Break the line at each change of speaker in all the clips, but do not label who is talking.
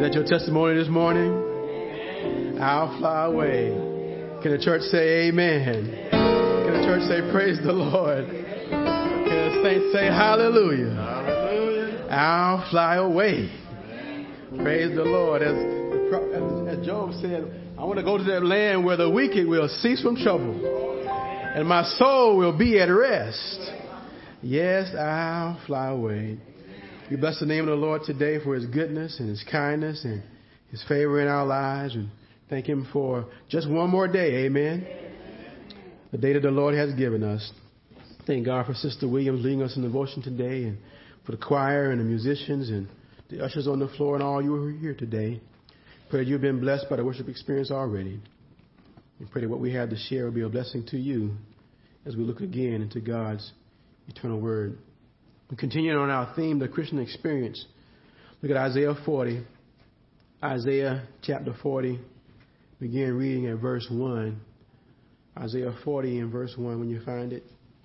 Is that your testimony this morning? I'll fly away. Can the church say amen? Can the church say praise the Lord? Can the saints say hallelujah? Hallelujah. I'll fly away. Praise the Lord. As, as Job said, I want to go to that land where the wicked will cease from trouble and my soul will be at rest. Yes, I'll fly away. We bless the name of the Lord today for his goodness and his kindness and his favor in our lives and thank him for just one more day. Amen. The day that the Lord has given us. Thank God for Sister Williams leading us in devotion today and for the choir and the musicians and the ushers on the floor and all you who are here today. Pray you've been blessed by the worship experience already. And pray that what we have to share will be a blessing to you as we look again into God's eternal word. We continue on our theme, the Christian experience. Look at Isaiah 40. Isaiah chapter 40. Begin reading at verse 1. Isaiah 40 and verse 1. When you find it,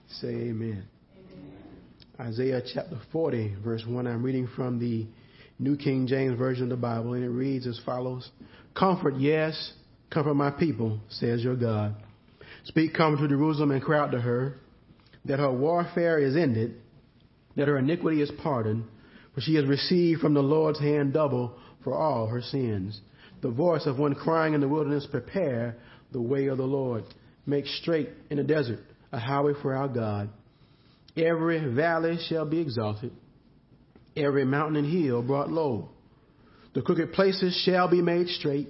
say amen. amen. Isaiah chapter 40, verse 1. I'm reading from the New King James Version of the Bible, and it reads as follows Comfort, yes, comfort my people, says your God. Speak comfort to Jerusalem and cry out to her that her warfare is ended, that her iniquity is pardoned, for she has received from the Lord's hand double for all her sins. The voice of one crying in the wilderness, Prepare the way of the Lord. Make straight in the desert a highway for our God. Every valley shall be exalted every mountain and hill brought low. The crooked places shall be made straight,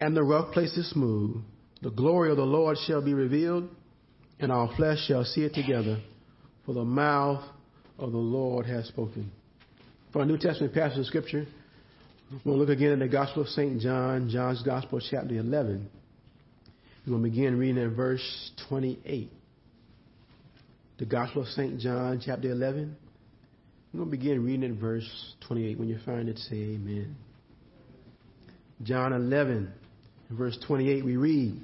and the rough places smooth. The glory of the Lord shall be revealed, and all flesh shall see it together, for the mouth of the Lord has spoken. For a New Testament passage of Scripture, we'll look again at the Gospel of St. John, John's Gospel, chapter 11. We're going to begin reading in verse 28. The Gospel of St. John, chapter 11 I'm going to begin reading in verse 28. When you find it, say amen. John 11, verse 28, we read,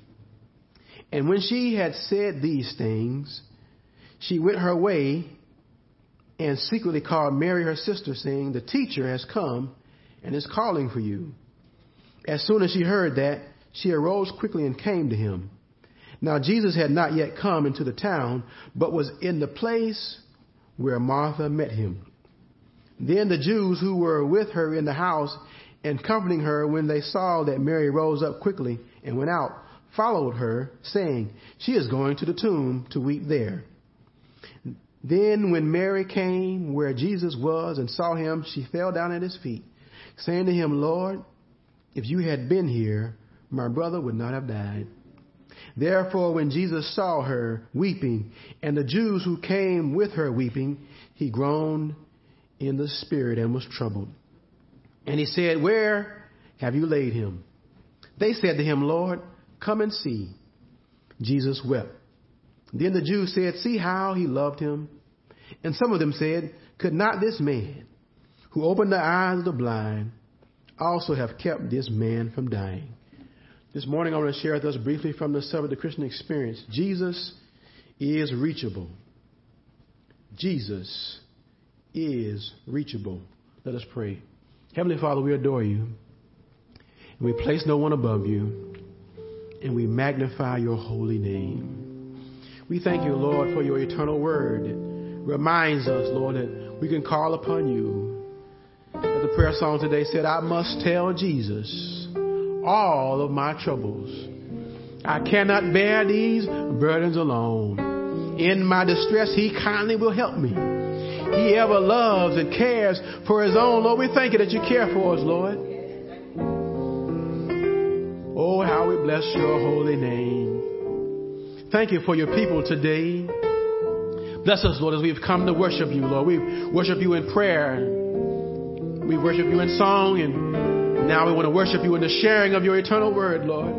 And when she had said these things, she went her way and secretly called Mary her sister, saying, The teacher has come and is calling for you. As soon as she heard that, she arose quickly and came to him. Now Jesus had not yet come into the town, but was in the place where Martha met him. Then the Jews who were with her in the house and comforting her when they saw that Mary rose up quickly and went out, followed her, saying, She is going to the tomb to weep there. Then when Mary came where Jesus was and saw him, she fell down at his feet, saying to him, Lord, if you had been here, my brother would not have died. Therefore, when Jesus saw her weeping, and the Jews who came with her weeping, he groaned in the spirit and was troubled. And he said, Where have you laid him? They said to him, Lord, come and see. Jesus wept. Then the Jews said, See how he loved him. And some of them said, Could not this man, who opened the eyes of the blind, also have kept this man from dying? This morning I want to share with us briefly from the subject of the Christian experience. Jesus is reachable. Jesus is reachable. Let us pray. Heavenly Father, we adore you. We place no one above you. And we magnify your holy name. We thank you, Lord, for your eternal word. Reminds us, Lord, that we can call upon you. As the prayer song today said, I must tell Jesus all of my troubles. I cannot bear these burdens alone. In my distress, He kindly will help me. He ever loves and cares for His own. Lord, we thank you that you care for us, Lord. Oh, how we bless your holy name. Thank you for your people today. Bless us, Lord, as we've come to worship you, Lord. We worship you in prayer. We worship you in song, and now we want to worship you in the sharing of your eternal word, Lord.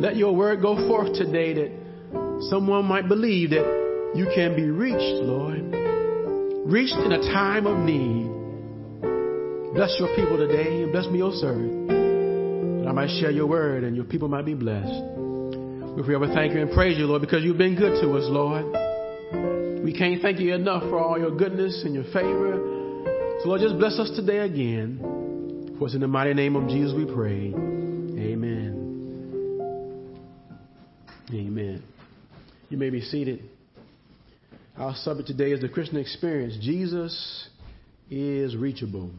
Let your word go forth today that someone might believe that you can be reached, Lord. Reached in a time of need. Bless your people today and bless me, your servant. That I might share your word and your people might be blessed. We forever thank you and praise you, Lord, because you've been good to us, Lord. We can't thank you enough for all your goodness and your favor. So Lord, just bless us today again. For it's in the mighty name of Jesus we pray. Amen. Amen. You may be seated. Our subject today is the Christian experience. Jesus is reachable.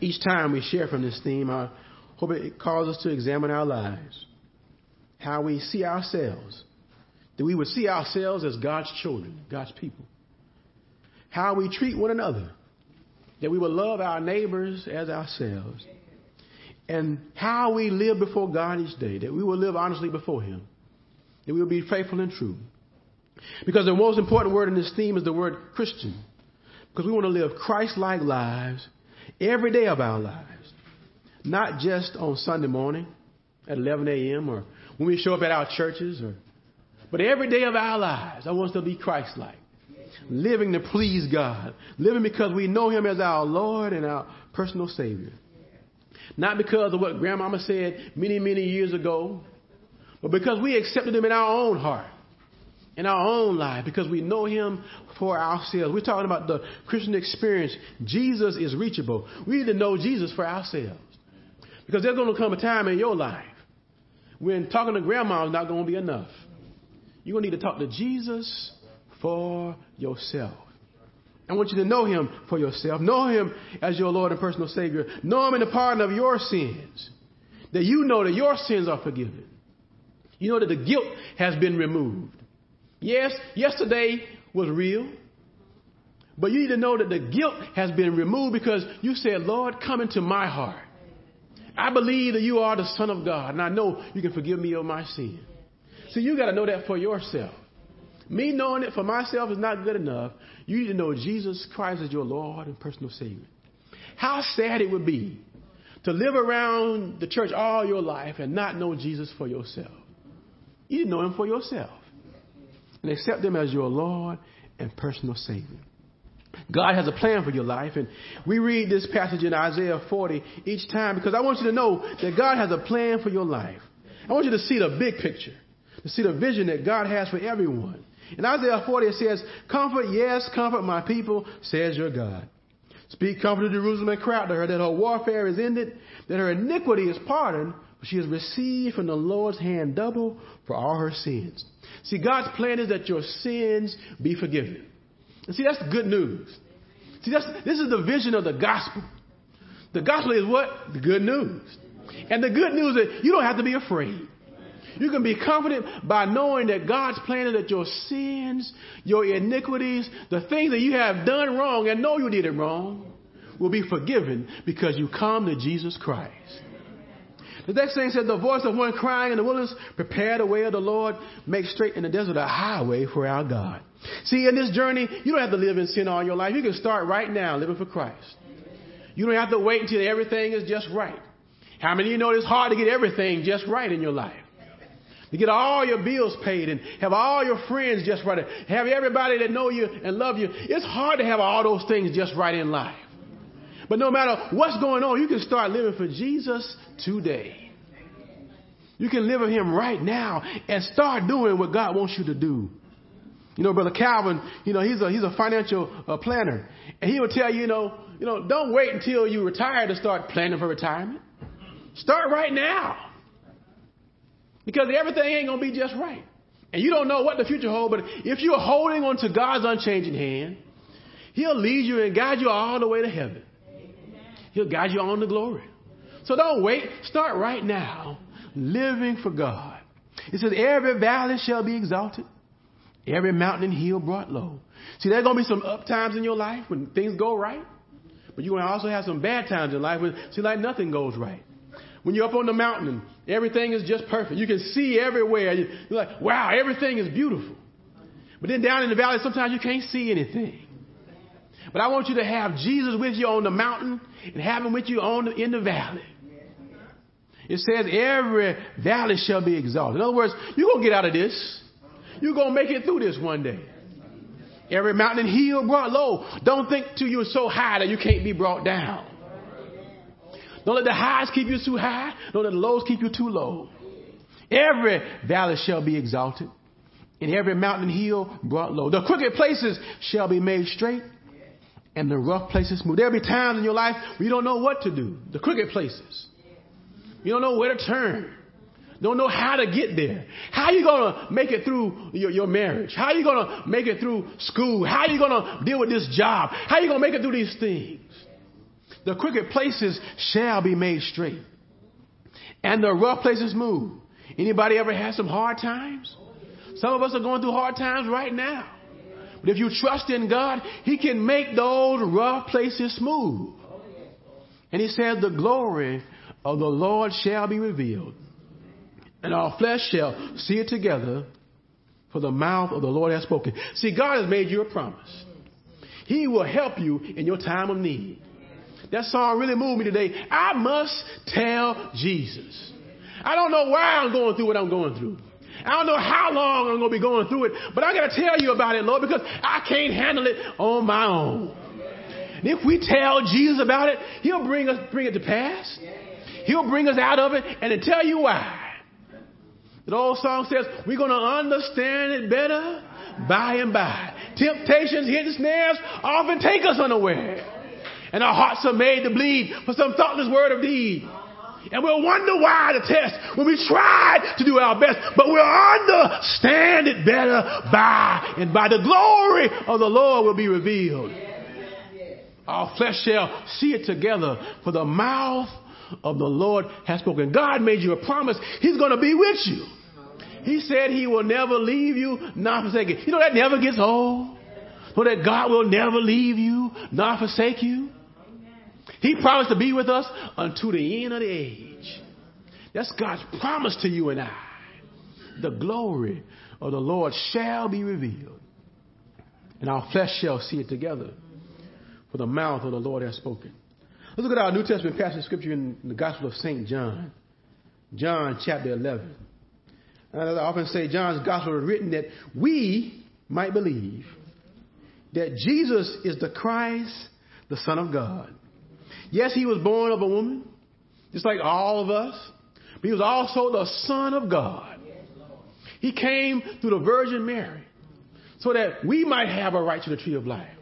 Each time we share from this theme, I hope it calls us to examine our lives, how we see ourselves, that we would see ourselves as God's children, God's people, how we treat one another that we would love our neighbors as ourselves, and how we live before God each day, that we will live honestly before Him, that we will be faithful and true. Because the most important word in this theme is the word Christian, because we want to live Christ like lives every day of our lives, not just on Sunday morning at 11 a.m. or when we show up at our churches, or, but every day of our lives. I want us to be Christ like living to please God, living because we know Him as our Lord and our personal Savior. Not because of what Grandmama said many, many years ago, but because we accepted Him in our own heart, in our own life, because we know Him for ourselves. We're talking about the Christian experience. Jesus is reachable. We need to know Jesus for ourselves. Because there's going to come a time in your life when talking to grandma is not going to be enough. You're going to need to talk to Jesus for yourself. I want you to know him for yourself. Know him as your Lord and personal Savior. Know him in the pardon of your sins. That you know that your sins are forgiven. You know that the guilt has been removed. Yes, yesterday was real. But you need to know that the guilt has been removed because you said, Lord, come into my heart. I believe that you are the Son of God, and I know you can forgive me of my sin. See, you got to know that for yourself. Me knowing it for myself is not good enough. You need to know Jesus Christ as your Lord and personal Savior. How sad it would be to live around the church all your life and not know Jesus for yourself. You know Him for yourself and accept Him as your Lord and personal Savior. God has a plan for your life, and we read this passage in Isaiah 40 each time because I want you to know that God has a plan for your life. I want you to see the big picture, to see the vision that God has for everyone. In Isaiah 40, it says, Comfort, yes, comfort my people, says your God. Speak comfort to Jerusalem and cry to her that her warfare is ended, that her iniquity is pardoned, she has received from the Lord's hand double for all her sins. See, God's plan is that your sins be forgiven. And see, that's the good news. See, that's, this is the vision of the gospel. The gospel is what? The good news. And the good news is you don't have to be afraid. You can be confident by knowing that God's plan that your sins, your iniquities, the things that you have done wrong and know you did it wrong, will be forgiven because you come to Jesus Christ. The next thing said, the voice of one crying in the wilderness, prepare the way of the Lord, make straight in the desert a highway for our God. See, in this journey, you don't have to live in sin all your life. You can start right now living for Christ. You don't have to wait until everything is just right. How many of you know it's hard to get everything just right in your life? to get all your bills paid and have all your friends just right, have everybody that know you and love you. It's hard to have all those things just right in life. But no matter what's going on, you can start living for Jesus today. You can live with Him right now and start doing what God wants you to do. You know, Brother Calvin, you know, he's a, he's a financial uh, planner. And he will tell you, you know, you know, don't wait until you retire to start planning for retirement. Start right now. Because everything ain't going to be just right. And you don't know what the future holds, but if you're holding on to God's unchanging hand, He'll lead you and guide you all the way to heaven. He'll guide you on to glory. So don't wait. Start right now living for God. It says, Every valley shall be exalted, every mountain and hill brought low. See, there's going to be some up times in your life when things go right, but you're going to also have some bad times in life when, see, like nothing goes right. When you're up on the mountain and everything is just perfect, you can see everywhere. You're like, wow, everything is beautiful. But then down in the valley, sometimes you can't see anything. But I want you to have Jesus with you on the mountain and have him with you on the, in the valley. It says every valley shall be exalted. In other words, you're going to get out of this. You're going to make it through this one day. Every mountain and hill brought low. Don't think till you're so high that you can't be brought down. Don't let the highs keep you too high. Don't let the lows keep you too low. Every valley shall be exalted, and every mountain and hill brought low. The crooked places shall be made straight, and the rough places smooth. There'll be times in your life where you don't know what to do. The crooked places. You don't know where to turn. Don't know how to get there. How are you going to make it through your, your marriage? How are you going to make it through school? How are you going to deal with this job? How are you going to make it through these things? The crooked places shall be made straight. And the rough places move. Anybody ever had some hard times? Some of us are going through hard times right now. But if you trust in God, He can make those rough places smooth. And He said, The glory of the Lord shall be revealed, and our flesh shall see it together, for the mouth of the Lord has spoken. See, God has made you a promise. He will help you in your time of need. That song really moved me today. I must tell Jesus. I don't know why I'm going through what I'm going through. I don't know how long I'm going to be going through it, but I got to tell you about it, Lord, because I can't handle it on my own. And if we tell Jesus about it, He'll bring us bring it to pass. He'll bring us out of it and to tell you why. The old song says we're going to understand it better by and by. Temptations, hidden snares often take us unaware. And our hearts are made to bleed for some thoughtless word of deed. And we'll wonder why the test when we tried to do our best, but we'll understand it better by and by. The glory of the Lord will be revealed. Our flesh shall see it together, for the mouth of the Lord has spoken. God made you a promise. He's going to be with you. He said he will never leave you, not forsake you. You know that never gets old. So that God will never leave you, not forsake you. He promised to be with us unto the end of the age. That's God's promise to you and I. The glory of the Lord shall be revealed, and our flesh shall see it together. For the mouth of the Lord has spoken. Let's look at our New Testament passage of scripture in the Gospel of St. John. John chapter 11. And as I often say, John's Gospel is written that we might believe that Jesus is the Christ, the Son of God. Yes, he was born of a woman, just like all of us, but he was also the Son of God. He came through the Virgin Mary so that we might have a right to the tree of life,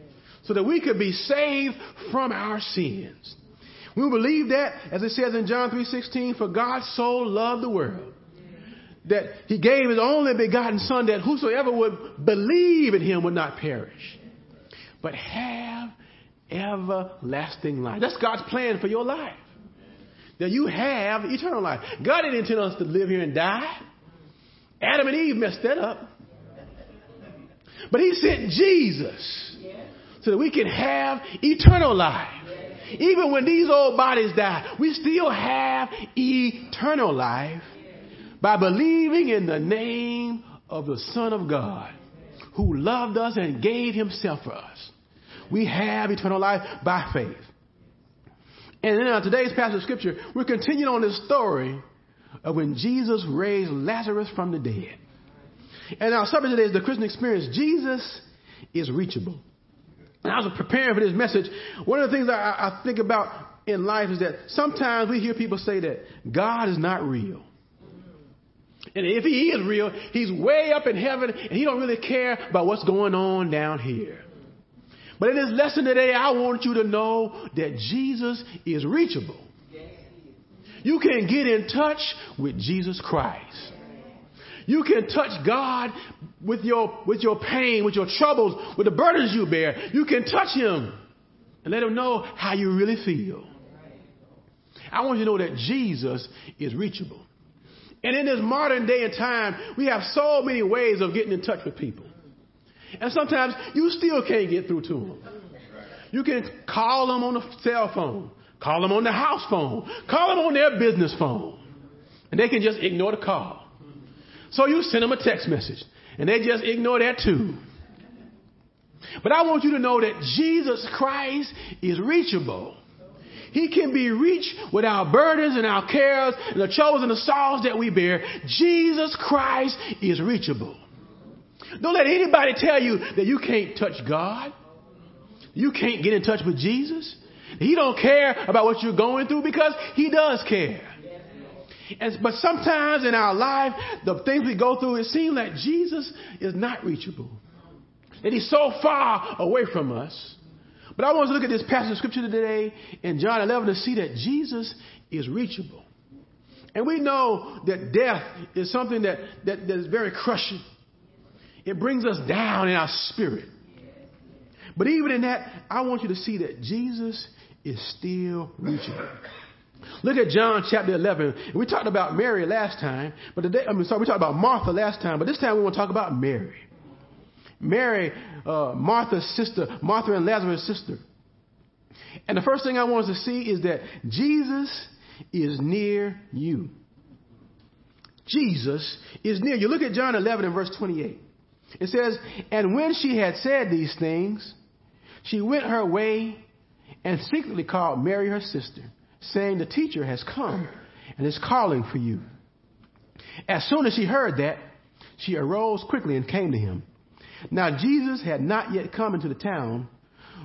so that we could be saved from our sins. We believe that, as it says in John 3.16, for God so loved the world that he gave his only begotten son that whosoever would believe in him would not perish, but have everlasting life. That's God's plan for your life. That you have eternal life. God didn't intend us to live here and die. Adam and Eve messed that up. But he sent Jesus so that we can have eternal life. Even when these old bodies die, we still have eternal life by believing in the name of the Son of God who loved us and gave himself for us we have eternal life by faith. And in uh, today's passage of scripture, we're continuing on this story of when Jesus raised Lazarus from the dead. And our subject today is the Christian experience. Jesus is reachable. And I was preparing for this message. One of the things I, I think about in life is that sometimes we hear people say that God is not real. And if he is real, he's way up in heaven and he don't really care about what's going on down here. But in this lesson today, I want you to know that Jesus is reachable. You can get in touch with Jesus Christ. You can touch God with your, with your pain, with your troubles, with the burdens you bear. You can touch Him and let Him know how you really feel. I want you to know that Jesus is reachable. And in this modern day and time, we have so many ways of getting in touch with people. And sometimes you still can't get through to them. You can call them on the cell phone, call them on the house phone, call them on their business phone, and they can just ignore the call. So you send them a text message, and they just ignore that too. But I want you to know that Jesus Christ is reachable. He can be reached with our burdens and our cares and the troubles and the sorrows that we bear. Jesus Christ is reachable. Don't let anybody tell you that you can't touch God. You can't get in touch with Jesus. He don't care about what you're going through because he does care. And, but sometimes in our life, the things we go through, it seems like Jesus is not reachable. That he's so far away from us. But I want to look at this passage of scripture today in John 11 to see that Jesus is reachable. And we know that death is something that, that, that is very crushing. It brings us down in our spirit. But even in that, I want you to see that Jesus is still reachable. Look at John chapter 11. We talked about Mary last time, but today, I mean, sorry, we talked about Martha last time, but this time we want to talk about Mary. Mary, uh, Martha's sister, Martha and Lazarus' sister. And the first thing I want us to see is that Jesus is near you. Jesus is near you. Look at John 11 and verse 28. It says, And when she had said these things, she went her way and secretly called Mary her sister, saying, The teacher has come and is calling for you. As soon as she heard that, she arose quickly and came to him. Now Jesus had not yet come into the town,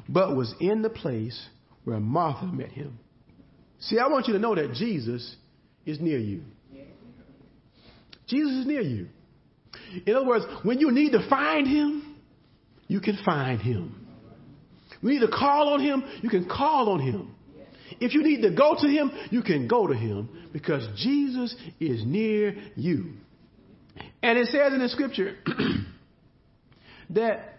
but was in the place where Martha met him. See, I want you to know that Jesus is near you. Jesus is near you. In other words, when you need to find him, you can find him. We need to call on him, you can call on him. If you need to go to him, you can go to him because Jesus is near you. And it says in the scripture that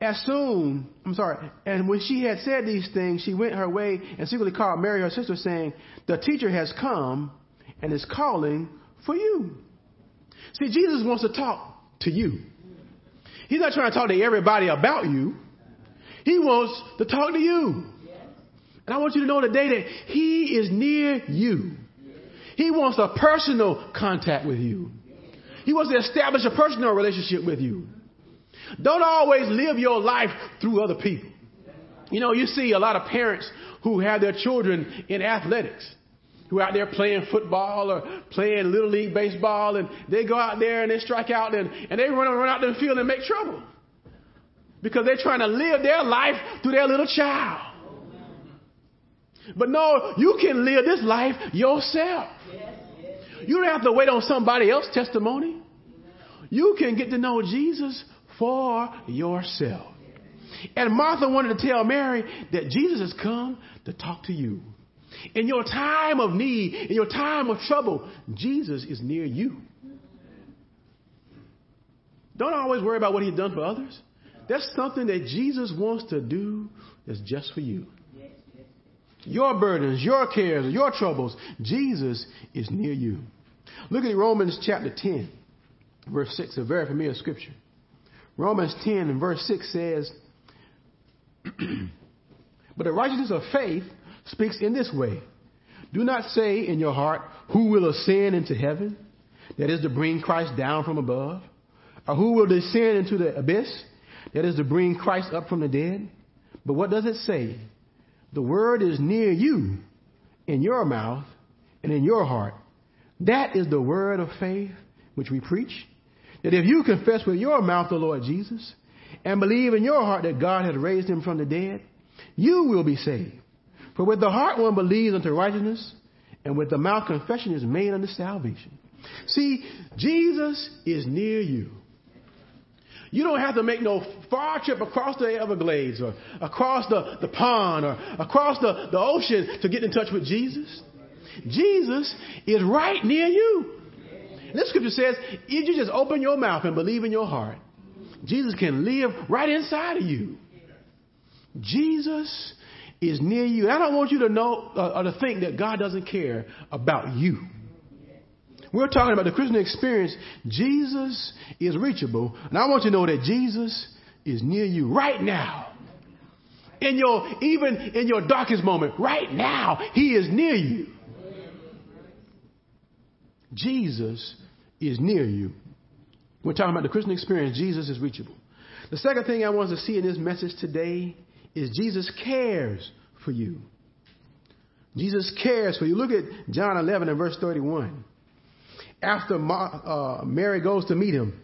as soon, I'm sorry, and when she had said these things, she went her way and secretly called Mary, her sister, saying, The teacher has come and is calling for you. See, Jesus wants to talk to you. He's not trying to talk to everybody about you. He wants to talk to you. And I want you to know today that He is near you. He wants a personal contact with you. He wants to establish a personal relationship with you. Don't always live your life through other people. You know, you see a lot of parents who have their children in athletics, who are out there playing football or playing little league baseball, and they go out there and they strike out and, and they run, run out the field and make trouble. Because they're trying to live their life through their little child. But no, you can live this life yourself. You don't have to wait on somebody else's testimony. You can get to know Jesus for yourself. And Martha wanted to tell Mary that Jesus has come to talk to you. In your time of need, in your time of trouble, Jesus is near you. Don't always worry about what he's done for others. That's something that Jesus wants to do that's just for you. Your burdens, your cares, your troubles, Jesus is near you. Look at Romans chapter 10, verse 6, a very familiar scripture. Romans 10 and verse 6 says, But the righteousness of faith speaks in this way Do not say in your heart, Who will ascend into heaven? That is to bring Christ down from above. Or who will descend into the abyss? That is to bring Christ up from the dead. But what does it say? The word is near you, in your mouth and in your heart. That is the word of faith which we preach that if you confess with your mouth the Lord Jesus and believe in your heart that God has raised him from the dead, you will be saved. For with the heart one believes unto righteousness, and with the mouth confession is made unto salvation. See, Jesus is near you. You don't have to make no far trip across the Everglades or across the, the pond or across the, the ocean to get in touch with Jesus. Jesus is right near you. This scripture says, if you just open your mouth and believe in your heart, Jesus can live right inside of you. Jesus is near you. I don't want you to know uh, or to think that God doesn't care about you. We're talking about the Christian experience. Jesus is reachable. And I want you to know that Jesus is near you right now. In your, even in your darkest moment, right now, He is near you. Jesus is near you. We're talking about the Christian experience. Jesus is reachable. The second thing I want to see in this message today is Jesus cares for you. Jesus cares for you. Look at John 11 and verse 31. After uh, Mary goes to meet him,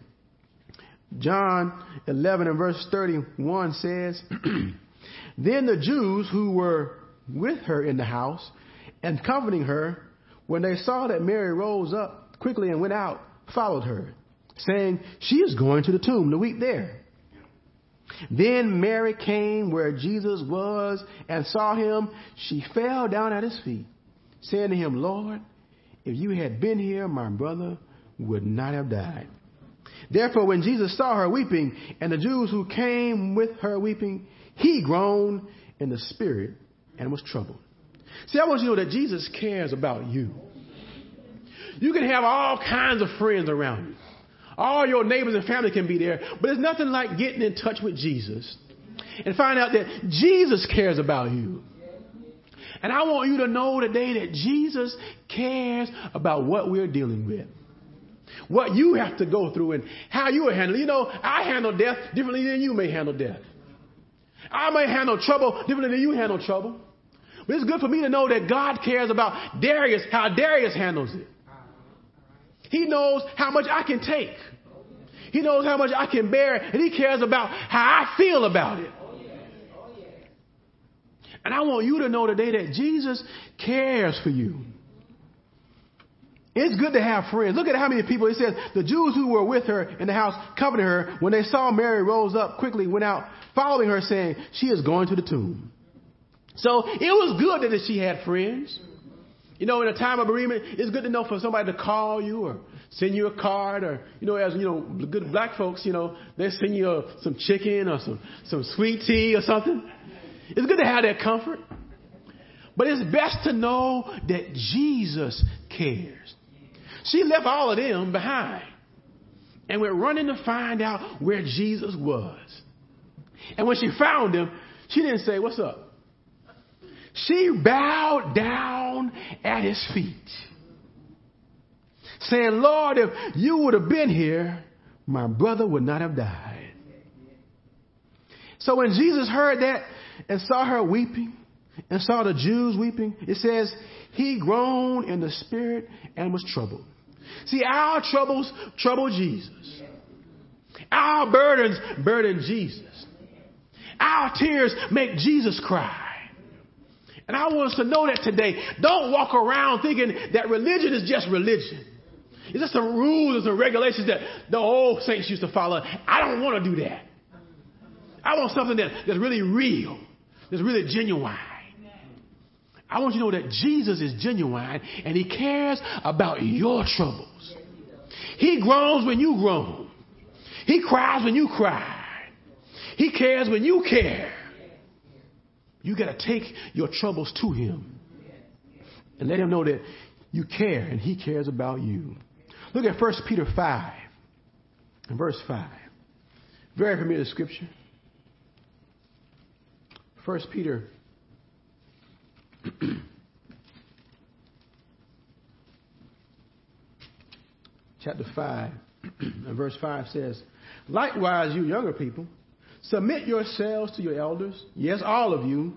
John 11 and verse 31 says, Then the Jews who were with her in the house and comforting her, when they saw that Mary rose up quickly and went out, followed her, saying, She is going to the tomb to weep there. Then Mary came where Jesus was and saw him. She fell down at his feet, saying to him, Lord, if you had been here, my brother would not have died. Therefore, when Jesus saw her weeping, and the Jews who came with her weeping, he groaned in the spirit and was troubled. See, I want you to know that Jesus cares about you. You can have all kinds of friends around you. All your neighbors and family can be there, but it's nothing like getting in touch with Jesus and find out that Jesus cares about you. And I want you to know today that Jesus cares about what we're dealing with. What you have to go through and how you are handling. You know, I handle death differently than you may handle death. I may handle trouble differently than you handle trouble. But it's good for me to know that God cares about Darius, how Darius handles it. He knows how much I can take. He knows how much I can bear, and He cares about how I feel about it. And I want you to know today that Jesus cares for you. It's good to have friends. Look at how many people, it says, the Jews who were with her in the house covered her. When they saw Mary rose up quickly, went out following her saying, she is going to the tomb. So it was good that she had friends. You know, in a time of bereavement, it's good to know for somebody to call you or send you a card or, you know, as, you know, good black folks, you know, they send you a, some chicken or some, some sweet tea or something. It's good to have that comfort. But it's best to know that Jesus cares. She left all of them behind and went running to find out where Jesus was. And when she found him, she didn't say, What's up? She bowed down at his feet, saying, Lord, if you would have been here, my brother would not have died. So when Jesus heard that and saw her weeping and saw the Jews weeping, it says, he groaned in the spirit and was troubled. See, our troubles trouble Jesus. Our burdens burden Jesus. Our tears make Jesus cry. And I want us to know that today. Don't walk around thinking that religion is just religion. It's just some rules and some regulations that the old saints used to follow. I don't want to do that. I want something that, that's really real, that's really genuine. I want you to know that Jesus is genuine and he cares about your troubles. He groans when you groan. He cries when you cry. He cares when you care. You got to take your troubles to him and let him know that you care and he cares about you. Look at 1 Peter 5 and verse 5. Very familiar scripture. 1 Peter chapter 5 and verse 5 says, Likewise, you younger people, submit yourselves to your elders. Yes, all of you.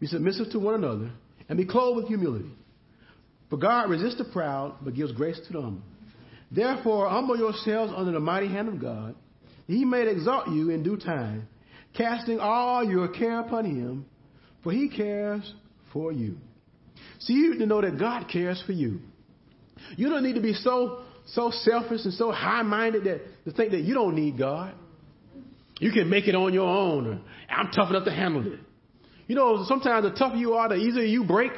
Be submissive to one another and be clothed with humility. For God resists the proud, but gives grace to the humble. Therefore, humble yourselves under the mighty hand of God. He may exalt you in due time, casting all your care upon him, for he cares for you. See, you need to know that God cares for you. You don't need to be so so selfish and so high-minded that to think that you don't need God. You can make it on your own. Or, I'm tough enough to handle it. You know, sometimes the tougher you are, the easier you break.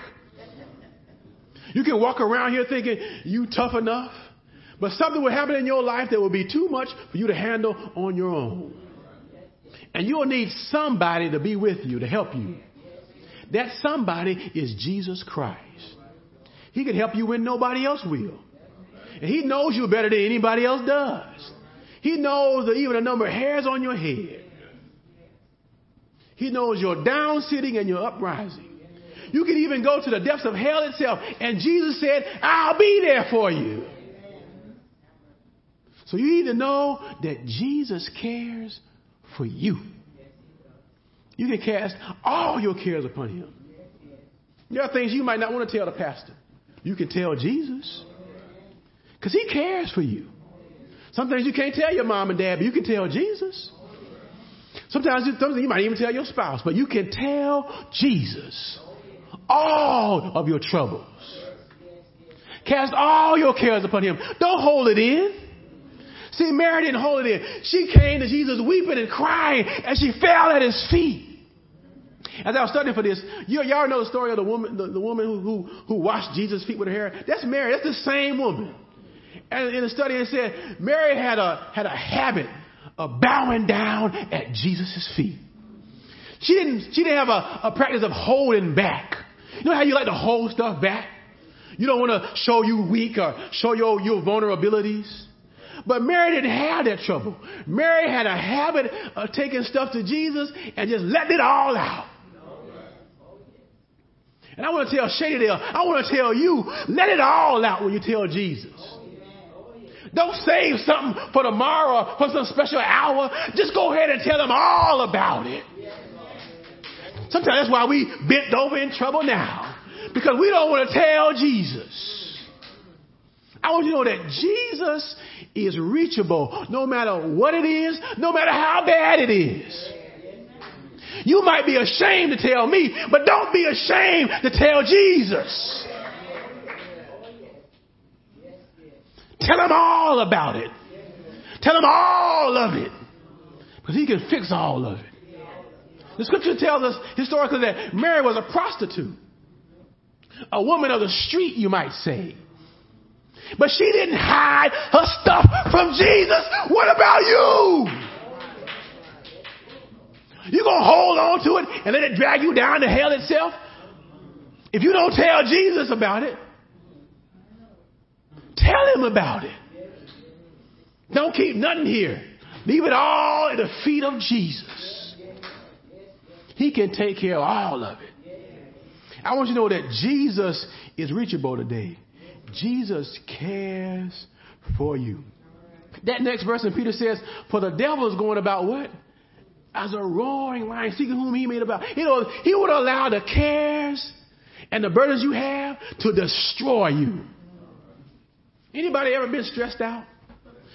You can walk around here thinking you tough enough, but something will happen in your life that will be too much for you to handle on your own. And you'll need somebody to be with you, to help you. That somebody is Jesus Christ. He can help you when nobody else will. And he knows you better than anybody else does. He knows even the number of hairs on your head. He knows your down sitting and your uprising. You can even go to the depths of hell itself. And Jesus said, I'll be there for you. So you need to know that Jesus cares for you. You can cast all your cares upon him. There are things you might not want to tell the pastor. You can tell Jesus. Because he cares for you. Some things you can't tell your mom and dad, but you can tell Jesus. Sometimes something you might even tell your spouse, but you can tell Jesus all of your troubles. Cast all your cares upon him. Don't hold it in. See, Mary didn't hold it in. She came to Jesus weeping and crying, and she fell at his feet. As I was studying for this, you, all know the story of the woman, the, the woman who, who, who washed Jesus' feet with her hair. That's Mary. That's the same woman. And in the study, it said Mary had a had a habit of bowing down at Jesus' feet. She didn't she didn't have a, a practice of holding back. You know how you like to hold stuff back? You don't want to show you weak or show your, your vulnerabilities. But Mary didn't have that trouble. Mary had a habit of taking stuff to Jesus and just letting it all out. And I want to tell Shady Dale, I want to tell you, let it all out when you tell Jesus. Don't save something for tomorrow or for some special hour. Just go ahead and tell them all about it. Sometimes that's why we bent over in trouble now. Because we don't want to tell Jesus. I want you to know that Jesus is reachable no matter what it is, no matter how bad it is. You might be ashamed to tell me, but don't be ashamed to tell Jesus. Tell him all about it. Tell him all of it. Because he can fix all of it. The scripture tells us historically that Mary was a prostitute, a woman of the street, you might say. But she didn't hide her stuff from Jesus. What about you? You gonna hold on to it and let it drag you down to hell itself? If you don't tell Jesus about it, tell him about it. Don't keep nothing here. Leave it all at the feet of Jesus. He can take care of all of it. I want you to know that Jesus is reachable today. Jesus cares for you. That next verse in Peter says, For the devil is going about what? As a roaring lion, seeking whom he may about. You know, he would allow the cares and the burdens you have to destroy you. Anybody ever been stressed out?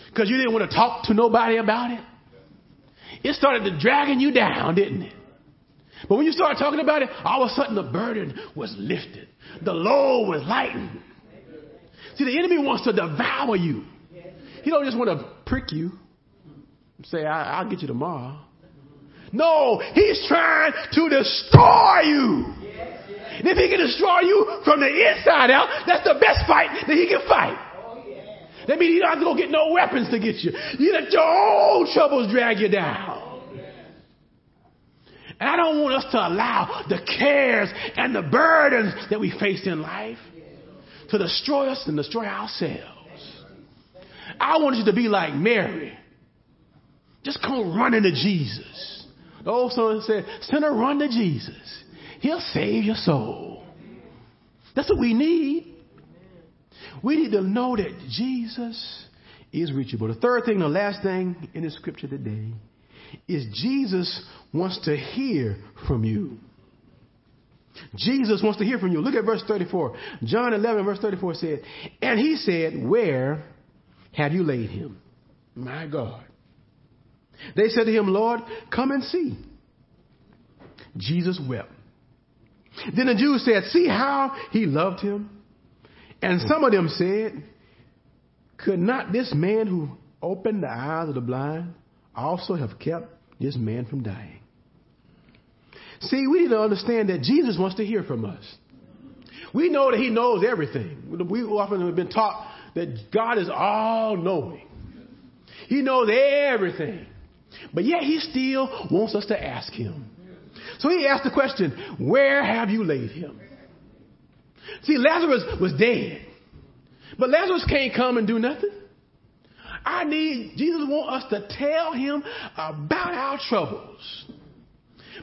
Because you didn't want to talk to nobody about it? It started to dragging you down, didn't it? But when you started talking about it, all of a sudden the burden was lifted. The load was lightened. See, the enemy wants to devour you. He don't just want to prick you. Say, I, will get you tomorrow. No, he's trying to destroy you. And if he can destroy you from the inside out, that's the best fight that he can fight. That means you don't have to go get no weapons to get you. You let your own troubles drag you down. And I don't want us to allow the cares and the burdens that we face in life to destroy us and destroy ourselves. I want you to be like Mary. Just come running to Jesus. The old song said, Sinner, run to Jesus. He'll save your soul. That's what we need. We need to know that Jesus is reachable. The third thing, the last thing in the scripture today is Jesus wants to hear from you. Jesus wants to hear from you. Look at verse 34. John 11, verse 34 says, And he said, Where have you laid him? My God. They said to him, Lord, come and see. Jesus wept. Then the Jews said, See how he loved him? And some of them said, Could not this man who opened the eyes of the blind also have kept this man from dying? See, we need to understand that Jesus wants to hear from us. We know that He knows everything. We often have been taught that God is all knowing, He knows everything. But yet He still wants us to ask Him. So He asked the question, Where have you laid him? See, Lazarus was dead. But Lazarus can't come and do nothing. I need, Jesus wants us to tell him about our troubles.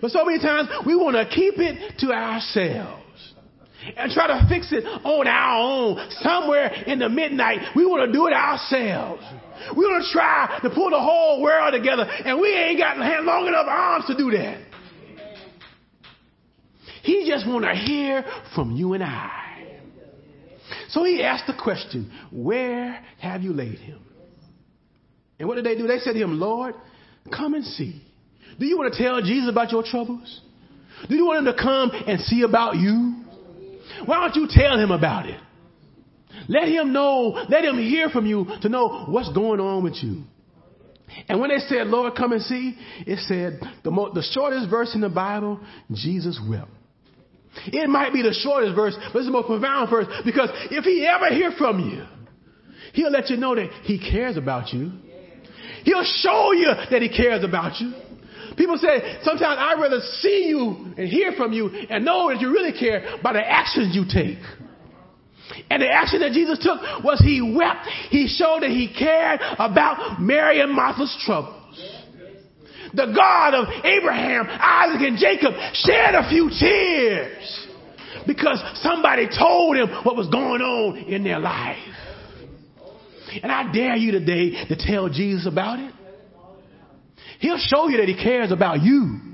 But so many times we want to keep it to ourselves and try to fix it on our own. Somewhere in the midnight, we want to do it ourselves. We want to try to pull the whole world together, and we ain't got long enough arms to do that. He just want to hear from you and I. So he asked the question, Where have you laid him? And what did they do? They said to him, Lord, come and see. Do you want to tell Jesus about your troubles? Do you want him to come and see about you? Why don't you tell him about it? Let him know, let him hear from you to know what's going on with you. And when they said, Lord, come and see, it said the, mo- the shortest verse in the Bible, Jesus wept. It might be the shortest verse, but it's the most profound verse because if he ever hear from you, he'll let you know that he cares about you. He'll show you that he cares about you. People say, sometimes I'd rather see you and hear from you and know that you really care by the actions you take. And the action that Jesus took was he wept. He showed that he cared about Mary and Martha's troubles. The God of Abraham, Isaac, and Jacob shed a few tears because somebody told him what was going on in their life. And I dare you today to tell Jesus about it. He'll show you that he cares about you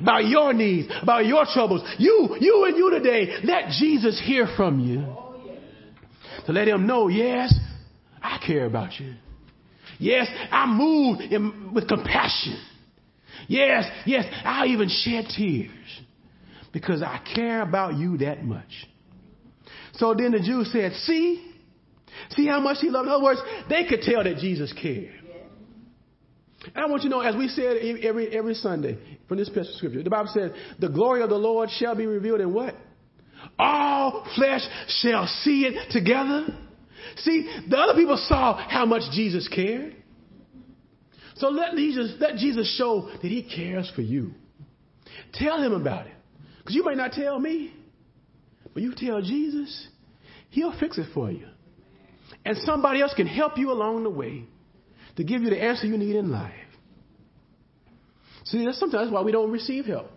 about your needs, about your troubles. You, you and you today, let Jesus hear from you. To let him know, yes, I care about you. Yes, I move in, with compassion. Yes, yes, I'll even shed tears because I care about you that much. So then the Jews said, see, see how much he loved. In other words, they could tell that Jesus cared. I want you to know, as we said every, every Sunday from this passage of scripture, the Bible says, the glory of the Lord shall be revealed in what? All flesh shall see it together. See, the other people saw how much Jesus cared. So let Jesus, let Jesus show that he cares for you. Tell him about it. Because you may not tell me, but you tell Jesus, he'll fix it for you. And somebody else can help you along the way to give you the answer you need in life. See, that's sometimes why we don't receive help.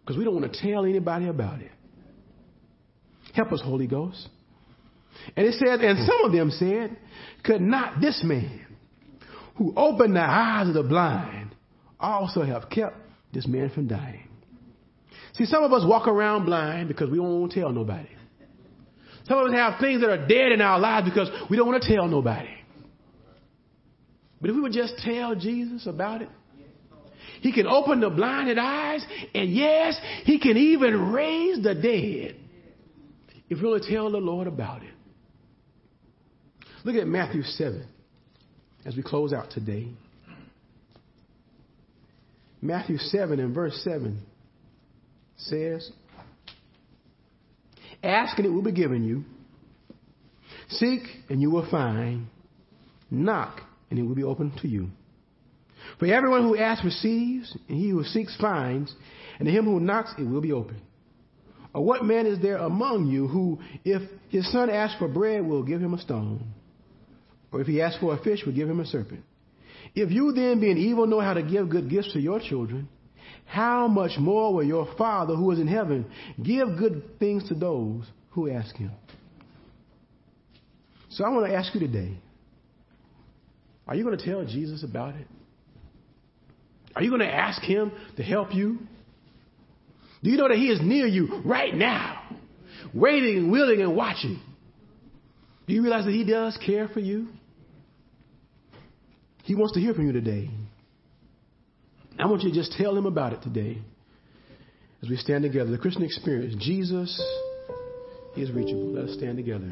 Because we don't want to tell anybody about it. Help us, Holy Ghost. And it says, and some of them said, could not this man who opened the eyes of the blind also have kept this man from dying? See, some of us walk around blind because we don't want to tell nobody. Some of us have things that are dead in our lives because we don't want to tell nobody. But if we would just tell Jesus about it, He can open the blinded eyes, and yes, He can even raise the dead if we only tell the Lord about it. Look at Matthew 7 as we close out today. Matthew 7 and verse 7 says, Ask and it will be given you. Seek and you will find. Knock and it will be open to you. For everyone who asks receives, and he who seeks finds, and to him who knocks it will be open. Or what man is there among you who, if his son asks for bread, will give him a stone? Or if he asks for a fish, will give him a serpent? If you then, being evil, know how to give good gifts to your children, how much more will your Father who is in heaven give good things to those who ask him? So I want to ask you today are you going to tell Jesus about it? Are you going to ask him to help you? Do you know that he is near you right now, waiting willing and watching? Do you realize that he does care for you? He wants to hear from you today. I want you to just tell him about it today as we stand together. The Christian experience, Jesus is reachable. Let us stand together.